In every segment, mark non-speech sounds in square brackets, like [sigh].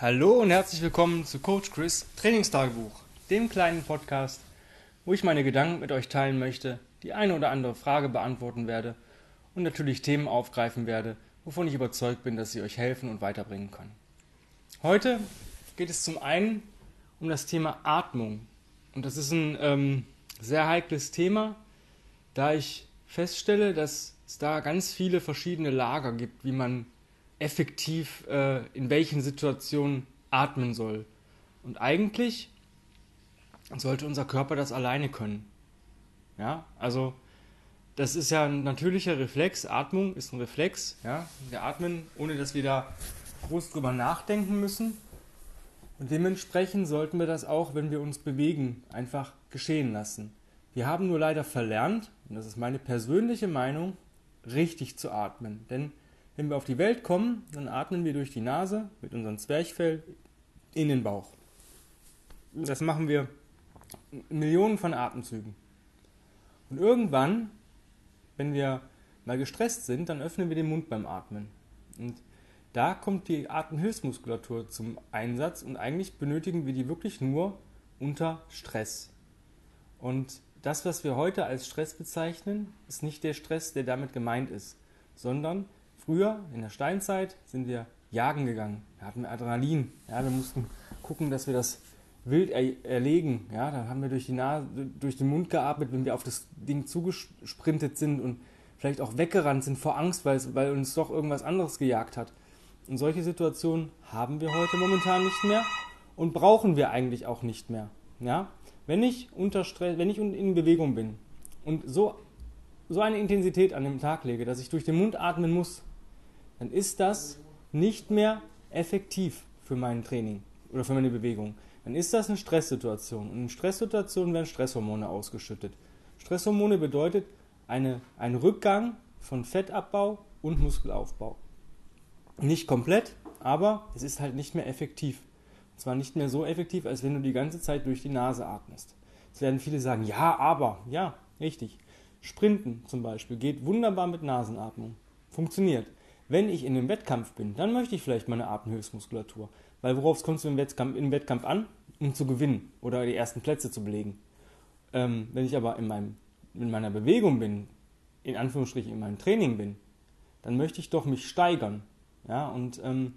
Hallo und herzlich willkommen zu Coach Chris Trainingstagebuch, dem kleinen Podcast, wo ich meine Gedanken mit euch teilen möchte, die eine oder andere Frage beantworten werde und natürlich Themen aufgreifen werde, wovon ich überzeugt bin, dass sie euch helfen und weiterbringen können. Heute geht es zum einen um das Thema Atmung. Und das ist ein ähm, sehr heikles Thema, da ich feststelle, dass es da ganz viele verschiedene Lager gibt, wie man effektiv äh, in welchen Situationen atmen soll. Und eigentlich sollte unser Körper das alleine können. Ja, also das ist ja ein natürlicher Reflex. Atmung ist ein Reflex. Ja, wir atmen, ohne dass wir da groß drüber nachdenken müssen. Und dementsprechend sollten wir das auch, wenn wir uns bewegen, einfach geschehen lassen. Wir haben nur leider verlernt, und das ist meine persönliche Meinung, richtig zu atmen. Denn wenn wir auf die Welt kommen, dann atmen wir durch die Nase mit unserem Zwerchfell in den Bauch. Das machen wir Millionen von Atemzügen. Und irgendwann, wenn wir mal gestresst sind, dann öffnen wir den Mund beim Atmen. Und da kommt die Atemhilfsmuskulatur zum Einsatz und eigentlich benötigen wir die wirklich nur unter Stress. Und das, was wir heute als Stress bezeichnen, ist nicht der Stress, der damit gemeint ist, sondern Früher, in der Steinzeit, sind wir jagen gegangen. Da hatten wir Adrenalin. Ja, wir mussten gucken, dass wir das wild er erlegen. Ja, da haben wir durch, die Nase, durch den Mund geatmet, wenn wir auf das Ding zugesprintet sind und vielleicht auch weggerannt sind vor Angst, weil, es, weil uns doch irgendwas anderes gejagt hat. Und solche Situationen haben wir heute momentan nicht mehr und brauchen wir eigentlich auch nicht mehr. Ja? Wenn ich unter Stress, wenn ich in Bewegung bin und so, so eine Intensität an dem Tag lege, dass ich durch den Mund atmen muss, dann ist das nicht mehr effektiv für mein Training oder für meine Bewegung. Dann ist das eine Stresssituation. Und in Stresssituationen werden Stresshormone ausgeschüttet. Stresshormone bedeutet eine, ein Rückgang von Fettabbau und Muskelaufbau. Nicht komplett, aber es ist halt nicht mehr effektiv. Und zwar nicht mehr so effektiv, als wenn du die ganze Zeit durch die Nase atmest. Es werden viele sagen, ja, aber, ja, richtig. Sprinten zum Beispiel geht wunderbar mit Nasenatmung. Funktioniert. Wenn ich in einem Wettkampf bin, dann möchte ich vielleicht meine Atemhilfsmuskulatur. Weil worauf kommst du im Wettkampf, im Wettkampf an? Um zu gewinnen oder die ersten Plätze zu belegen. Ähm, wenn ich aber in, meinem, in meiner Bewegung bin, in Anführungsstrichen in meinem Training bin, dann möchte ich doch mich steigern. Ja, und ähm,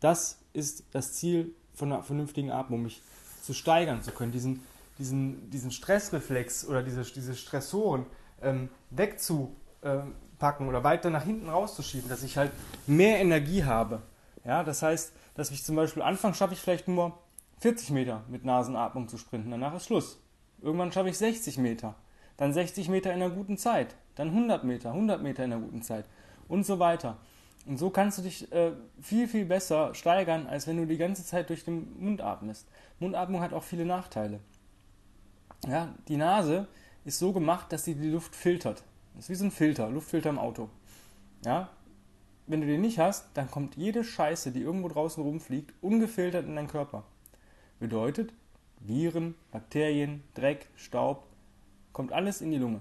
das ist das Ziel von einer vernünftigen Atmung, mich zu steigern zu können, diesen, diesen, diesen Stressreflex oder diese, diese Stressoren ähm, wegzu, äh, packen oder weiter nach hinten rauszuschieben, dass ich halt mehr Energie habe. Ja, das heißt, dass ich zum Beispiel Anfang schaffe ich vielleicht nur 40 Meter mit Nasenatmung zu sprinten, danach ist Schluss. Irgendwann schaffe ich 60 Meter, dann 60 Meter in einer guten Zeit, dann 100 Meter, 100 Meter in einer guten Zeit und so weiter. Und so kannst du dich äh, viel, viel besser steigern, als wenn du die ganze Zeit durch den Mund atmest. Mundatmung hat auch viele Nachteile. Ja, die Nase ist so gemacht, dass sie die Luft filtert. Das ist wie so ein Filter, Luftfilter im Auto. Ja? Wenn du den nicht hast, dann kommt jede Scheiße, die irgendwo draußen rumfliegt, ungefiltert in deinen Körper. Bedeutet, Viren, Bakterien, Dreck, Staub, kommt alles in die Lunge.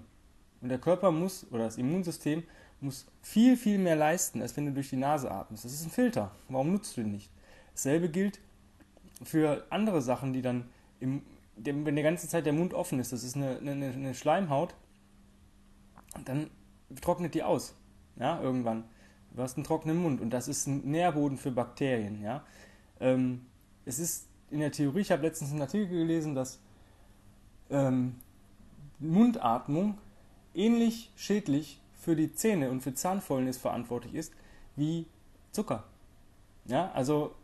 Und der Körper muss, oder das Immunsystem, muss viel, viel mehr leisten, als wenn du durch die Nase atmest. Das ist ein Filter. Warum nutzt du ihn nicht? Dasselbe gilt für andere Sachen, die dann, im, wenn die ganze Zeit der Mund offen ist, das ist eine, eine, eine Schleimhaut, dann trocknet die aus. Ja, irgendwann. Du hast einen trockenen Mund und das ist ein Nährboden für Bakterien. Ja. Ähm, es ist in der Theorie, ich habe letztens einen Artikel gelesen, dass ähm, Mundatmung ähnlich schädlich für die Zähne und für Zahnfäulnis verantwortlich ist wie Zucker. Ja, also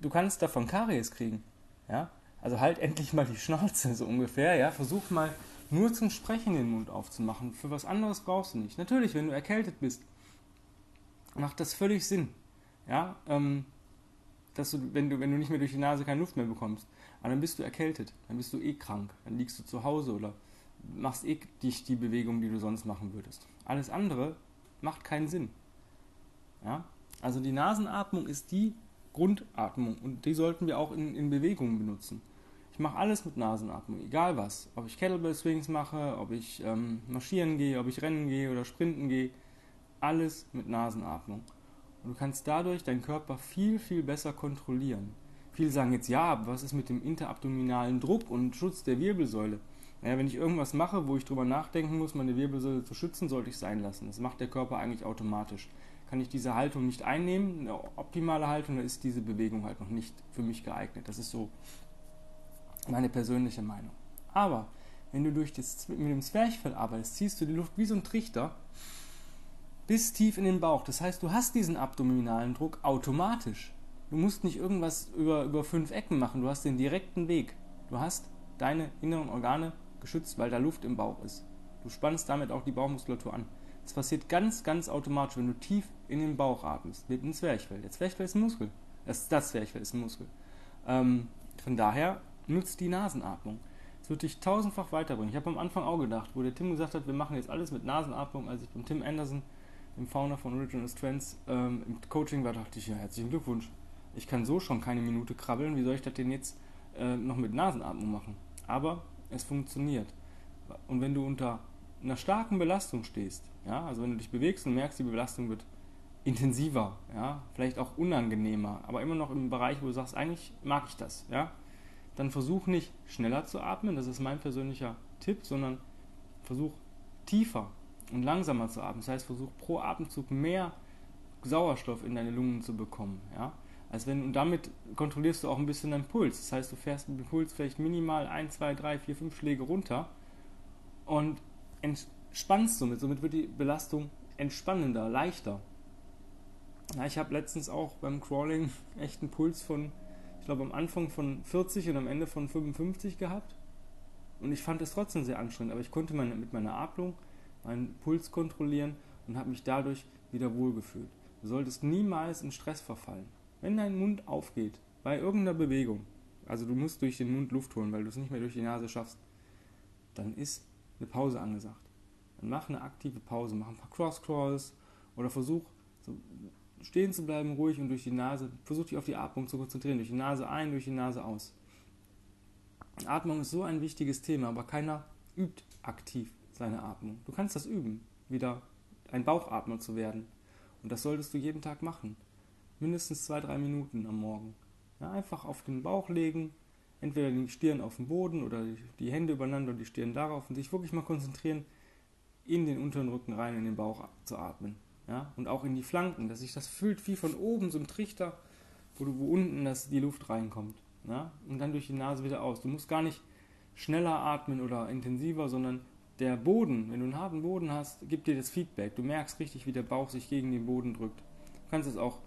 du kannst davon Karies kriegen. Ja, also halt endlich mal die Schnauze so ungefähr. Ja, versuch mal nur zum Sprechen den Mund aufzumachen. Für was anderes brauchst du nicht. Natürlich, wenn du erkältet bist, macht das völlig Sinn. Ja, ähm, dass du, wenn du, wenn du nicht mehr durch die Nase keine Luft mehr bekommst, aber dann bist du erkältet, dann bist du eh krank, dann liegst du zu Hause oder machst eh dich die Bewegung, die du sonst machen würdest. Alles andere macht keinen Sinn. Ja? Also die Nasenatmung ist die Grundatmung und die sollten wir auch in, in Bewegungen benutzen. Ich mache alles mit Nasenatmung, egal was. Ob ich Kettlebell Swings mache, ob ich ähm, marschieren gehe, ob ich rennen gehe oder sprinten gehe. Alles mit Nasenatmung. Und du kannst dadurch deinen Körper viel, viel besser kontrollieren. Viele sagen jetzt, ja, aber was ist mit dem interabdominalen Druck und Schutz der Wirbelsäule? Naja, wenn ich irgendwas mache, wo ich drüber nachdenken muss, meine Wirbelsäule zu schützen, sollte ich sein lassen. Das macht der Körper eigentlich automatisch. Kann ich diese Haltung nicht einnehmen, eine optimale Haltung, dann ist diese Bewegung halt noch nicht für mich geeignet. Das ist so meine persönliche Meinung. Aber wenn du durch das, mit dem Zwerchfell arbeitest, ziehst du die Luft wie so ein Trichter bis tief in den Bauch. Das heißt, du hast diesen abdominalen Druck automatisch. Du musst nicht irgendwas über, über fünf Ecken machen, du hast den direkten Weg. Du hast deine inneren Organe geschützt, weil da Luft im Bauch ist. Du spannst damit auch die Bauchmuskulatur an. Das passiert ganz, ganz automatisch, wenn du tief in den Bauch atmest, mit dem Zwerchfell. Der Zwerchfell ist ein Muskel. Das, das Zwerchfell ist ein Muskel. Ähm, von daher nutzt die Nasenatmung. Es wird dich tausendfach weiterbringen. Ich habe am Anfang auch gedacht, wo der Tim gesagt hat, wir machen jetzt alles mit Nasenatmung, als ich beim Tim Anderson, dem Founder von Original Strengths, ähm, im Coaching war, dachte ich, ja, herzlichen Glückwunsch. Ich kann so schon keine Minute krabbeln, wie soll ich das denn jetzt äh, noch mit Nasenatmung machen? Aber es funktioniert. Und wenn du unter einer starken Belastung stehst, ja, also wenn du dich bewegst und merkst, die Belastung wird intensiver, ja, vielleicht auch unangenehmer, aber immer noch im Bereich, wo du sagst, eigentlich mag ich das, ja, dann versuch nicht schneller zu atmen, das ist mein persönlicher Tipp, sondern versuch tiefer und langsamer zu atmen. Das heißt, versuch pro Atemzug mehr Sauerstoff in deine Lungen zu bekommen, ja. Als wenn, und damit kontrollierst du auch ein bisschen deinen Puls. Das heißt, du fährst mit dem Puls vielleicht minimal 1, 2, 3, 4, 5 Schläge runter und entspannst somit. Somit wird die Belastung entspannender, leichter. Ja, ich habe letztens auch beim Crawling [laughs] echt einen Puls von, ich glaube am Anfang von 40 und am Ende von 55 gehabt. Und ich fand es trotzdem sehr anstrengend, aber ich konnte meine, mit meiner Atmung meinen Puls kontrollieren und habe mich dadurch wieder wohlgefühlt. Du solltest niemals in Stress verfallen. Wenn dein Mund aufgeht bei irgendeiner Bewegung, also du musst durch den Mund Luft holen, weil du es nicht mehr durch die Nase schaffst, dann ist eine Pause angesagt. Dann mach eine aktive Pause, mach ein paar Cross-Crawls oder versuch so stehen zu bleiben, ruhig und durch die Nase, versuch dich auf die Atmung zu konzentrieren, durch die Nase ein, durch die Nase aus. Atmung ist so ein wichtiges Thema, aber keiner übt aktiv seine Atmung. Du kannst das üben, wieder ein Bauchatmer zu werden. Und das solltest du jeden Tag machen mindestens zwei, drei Minuten am Morgen. Ja, einfach auf den Bauch legen, entweder die Stirn auf den Boden oder die Hände übereinander und die Stirn darauf und sich wirklich mal konzentrieren, in den unteren Rücken rein, in den Bauch zu atmen. Ja, und auch in die Flanken, dass sich das fühlt wie von oben so ein Trichter, wo, du, wo unten das, die Luft reinkommt. Ja, und dann durch die Nase wieder aus. Du musst gar nicht schneller atmen oder intensiver, sondern der Boden, wenn du einen harten Boden hast, gibt dir das Feedback. Du merkst richtig, wie der Bauch sich gegen den Boden drückt. Du kannst es auch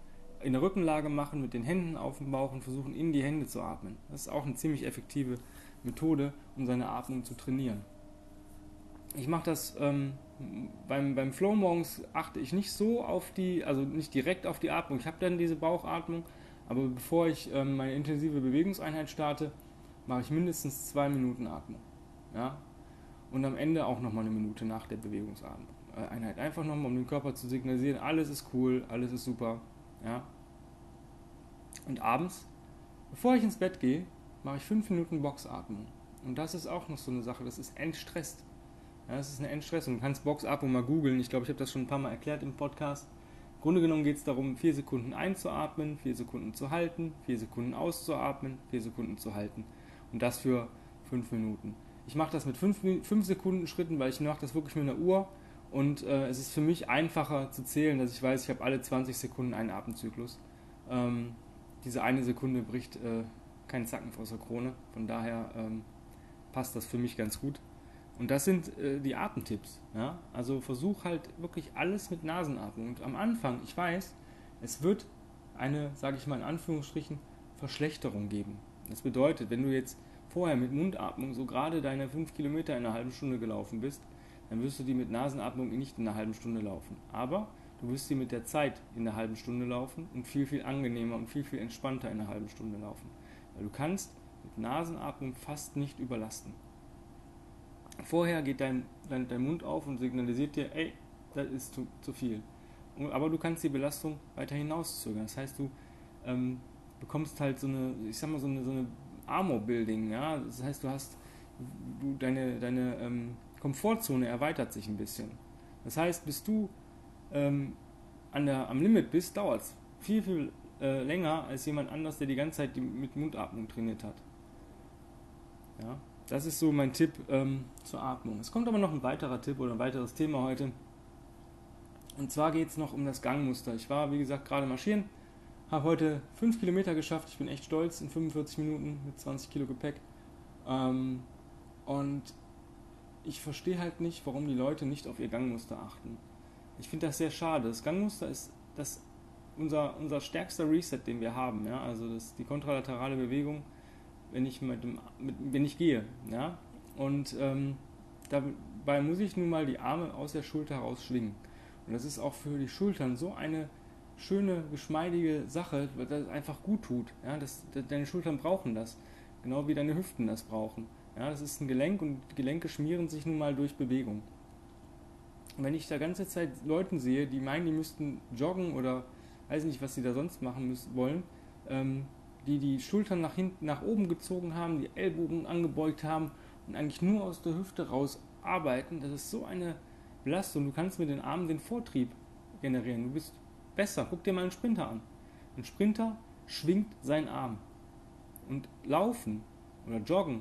in der Rückenlage machen, mit den Händen auf dem Bauch und versuchen, in die Hände zu atmen. Das ist auch eine ziemlich effektive Methode, um seine Atmung zu trainieren. Ich mache das ähm, beim, beim Flow morgens achte ich nicht so auf die, also nicht direkt auf die Atmung. Ich habe dann diese Bauchatmung, aber bevor ich ähm, meine intensive Bewegungseinheit starte, mache ich mindestens zwei Minuten Atmung. Ja? Und am Ende auch nochmal eine Minute nach der Bewegungseinheit. Einfach nochmal, um dem Körper zu signalisieren, alles ist cool, alles ist super, ja. Und abends, bevor ich ins Bett gehe, mache ich fünf Minuten Boxatmung. Und das ist auch noch so eine Sache, das ist entstresst. Ja, das ist eine Entstressung. Du kannst Boxatmung mal googeln. Ich glaube, ich habe das schon ein paar Mal erklärt im Podcast. Im Grunde genommen geht es darum, vier Sekunden einzuatmen, vier Sekunden zu halten, vier Sekunden auszuatmen, vier Sekunden zu halten. Und das für fünf Minuten. Ich mache das mit fünf, fünf Sekunden Schritten, weil ich mache das wirklich mit einer Uhr und äh, es ist für mich einfacher zu zählen, dass ich weiß, ich habe alle 20 Sekunden einen Atemzyklus. Ähm, diese eine Sekunde bricht äh, keinen Zacken aus der Krone. Von daher ähm, passt das für mich ganz gut. Und das sind äh, die Atemtipps. Ja? Also versuch halt wirklich alles mit Nasenatmung. Und am Anfang, ich weiß, es wird eine, sage ich mal in Anführungsstrichen, Verschlechterung geben. Das bedeutet, wenn du jetzt vorher mit Mundatmung so gerade deine 5 Kilometer in einer halben Stunde gelaufen bist, dann wirst du die mit Nasenatmung nicht in einer halben Stunde laufen. Aber du wirst sie mit der Zeit in einer halben Stunde laufen und viel, viel angenehmer und viel, viel entspannter in einer halben Stunde laufen. Weil du kannst mit Nasenatmung fast nicht überlasten. Vorher geht dein, dein, dein Mund auf und signalisiert dir, ey, das ist zu, zu viel. Aber du kannst die Belastung weiter hinauszögern. Das heißt, du ähm, bekommst halt so eine, ich sag mal, so eine, so eine Armor-Building, ja. Das heißt, du hast du deine, deine ähm, Komfortzone erweitert sich ein bisschen. Das heißt, bist du ähm, an der, am Limit bist, dauert es viel, viel äh, länger als jemand anders, der die ganze Zeit die, mit Mundatmung trainiert hat. Ja, das ist so mein Tipp ähm, zur Atmung. Es kommt aber noch ein weiterer Tipp oder ein weiteres Thema heute. Und zwar geht es noch um das Gangmuster. Ich war, wie gesagt, gerade marschieren, habe heute 5 Kilometer geschafft. Ich bin echt stolz in 45 Minuten mit 20 Kilo Gepäck. Ähm, und ich verstehe halt nicht, warum die Leute nicht auf ihr Gangmuster achten. Ich finde das sehr schade. Das Gangmuster ist das, unser, unser stärkster Reset, den wir haben. Ja? Also das, die kontralaterale Bewegung, wenn ich, mit mit, wenn ich gehe. Ja? Und ähm, dabei muss ich nun mal die Arme aus der Schulter heraus schwingen. Und das ist auch für die Schultern so eine schöne, geschmeidige Sache, das einfach gut tut. Ja? Das, deine Schultern brauchen das. Genau wie deine Hüften das brauchen. Ja, das ist ein Gelenk und Gelenke schmieren sich nun mal durch Bewegung. Und wenn ich da ganze Zeit Leute sehe, die meinen, die müssten joggen oder weiß nicht, was sie da sonst machen müssen, wollen, ähm, die die Schultern nach hinten, nach oben gezogen haben, die Ellbogen angebeugt haben und eigentlich nur aus der Hüfte raus arbeiten, das ist so eine Belastung. Du kannst mit den Armen den Vortrieb generieren. Du bist besser. Guck dir mal einen Sprinter an. Ein Sprinter schwingt seinen Arm. Und Laufen oder Joggen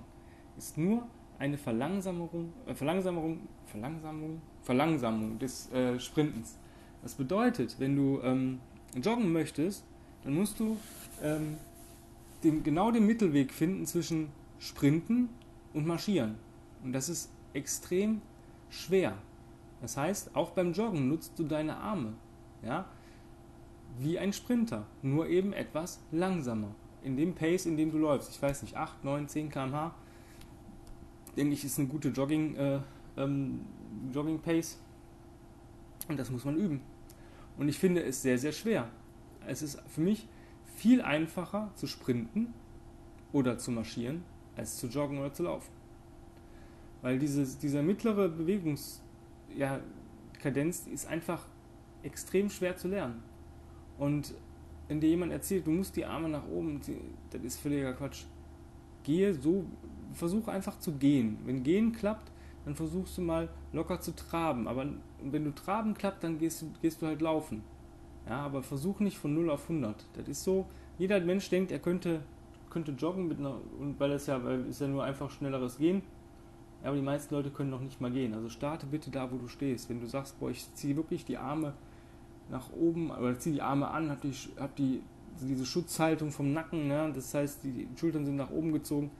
ist nur eine Verlangsamung, äh, Verlangsamung, Verlangsamung, Verlangsamung des äh, Sprintens. Das bedeutet, wenn du ähm, joggen möchtest, dann musst du ähm, den, genau den Mittelweg finden zwischen Sprinten und Marschieren. Und das ist extrem schwer. Das heißt, auch beim Joggen nutzt du deine Arme. Ja? Wie ein Sprinter, nur eben etwas langsamer. In dem Pace, in dem du läufst. Ich weiß nicht, 8, 9, 10 km/h denke ich, ist eine gute Jogging, äh, ähm, Jogging Pace. Und das muss man üben. Und ich finde es sehr, sehr schwer. Es ist für mich viel einfacher zu sprinten oder zu marschieren, als zu joggen oder zu laufen. Weil dieses, dieser mittlere Bewegungskadenz ja, ist einfach extrem schwer zu lernen. Und wenn dir jemand erzählt, du musst die Arme nach oben, das ist völliger Quatsch. Gehe so, versuch einfach zu gehen. Wenn gehen klappt, dann versuchst du mal locker zu traben. Aber wenn du traben klappt, dann gehst gehst du halt laufen. Ja, aber versuch nicht von 0 auf 100. Das ist so, jeder Mensch denkt, er könnte, könnte joggen, mit einer, und weil es ja, ja nur einfach schnelleres Gehen. Ja, aber die meisten Leute können noch nicht mal gehen. Also starte bitte da, wo du stehst. Wenn du sagst, boah, ich ziehe wirklich die Arme nach oben, oder ziehe die Arme an, hab, die, hab die, diese Schutzhaltung vom Nacken, ne? das heißt, die Schultern sind nach oben gezogen,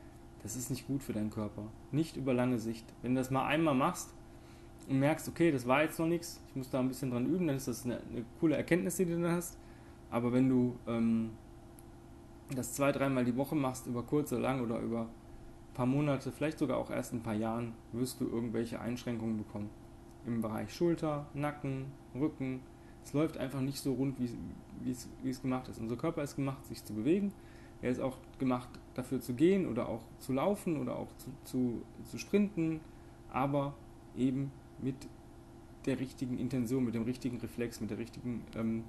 das ist nicht gut für deinen Körper. Nicht über lange Sicht. Wenn du das mal einmal machst und merkst, okay, das war jetzt noch nichts, ich muss da ein bisschen dran üben, dann ist das eine, eine coole Erkenntnis, die du dann hast. Aber wenn du ähm, das zwei, dreimal die Woche machst, über kurz oder lang oder über ein paar Monate, vielleicht sogar auch erst ein paar Jahren, wirst du irgendwelche Einschränkungen bekommen. Im Bereich Schulter, Nacken, Rücken. Es läuft einfach nicht so rund, wie es gemacht ist. Unser Körper ist gemacht, sich zu bewegen. Er ist auch gemacht, dafür zu gehen oder auch zu laufen oder auch zu, zu, zu sprinten, aber eben mit der richtigen Intention, mit dem richtigen Reflex, mit der richtigen ähm,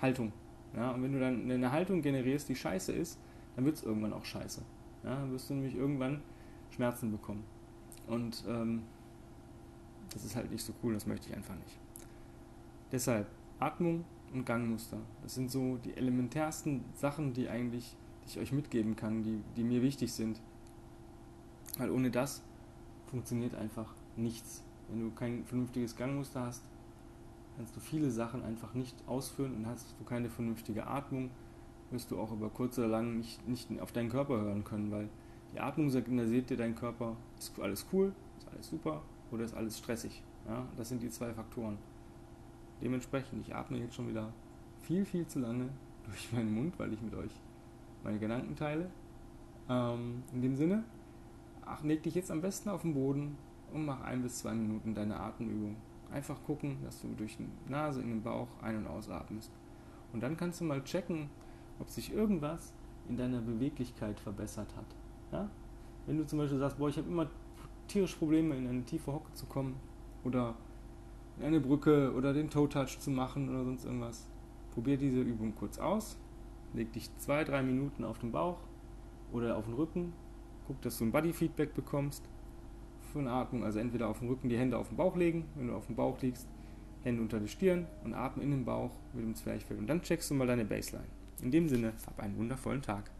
Haltung. Ja, und wenn du dann eine Haltung generierst, die scheiße ist, dann wird es irgendwann auch scheiße. Ja, dann wirst du nämlich irgendwann Schmerzen bekommen. Und ähm, das ist halt nicht so cool, das möchte ich einfach nicht. Deshalb Atmung und Gangmuster. Das sind so die elementärsten Sachen, die eigentlich ich euch mitgeben kann, die, die mir wichtig sind. Weil ohne das funktioniert einfach nichts. Wenn du kein vernünftiges Gangmuster hast, kannst du viele Sachen einfach nicht ausführen und hast du keine vernünftige Atmung, wirst du auch über kurz oder lang nicht, nicht auf deinen Körper hören können, weil die Atmung signalisiert dir dein Körper, ist alles cool, ist alles super oder ist alles stressig. Ja? Das sind die zwei Faktoren. Dementsprechend, ich atme jetzt schon wieder viel, viel zu lange [laughs] durch meinen Mund, weil ich mit euch meine Gedanken teile. Ähm, in dem Sinne, ach, leg dich jetzt am besten auf den Boden und mach ein bis zwei Minuten deine Atemübung. Einfach gucken, dass du durch die Nase in den Bauch ein- und ausatmest. Und dann kannst du mal checken, ob sich irgendwas in deiner Beweglichkeit verbessert hat. Ja? Wenn du zum Beispiel sagst, boah, ich habe immer tierische Probleme, in eine tiefe Hocke zu kommen oder in eine Brücke oder den Toe-Touch zu machen oder sonst irgendwas, probier diese Übung kurz aus leg dich zwei, drei Minuten auf den Bauch oder auf den Rücken, guck, dass du ein Body-Feedback bekommst für eine Atmung, also entweder auf den Rücken die Hände auf den Bauch legen, wenn du auf dem Bauch liegst, Hände unter die Stirn und atme in den Bauch mit dem Zwerchfell. Und dann checkst du mal deine Baseline. In dem Sinne, hab einen wundervollen Tag.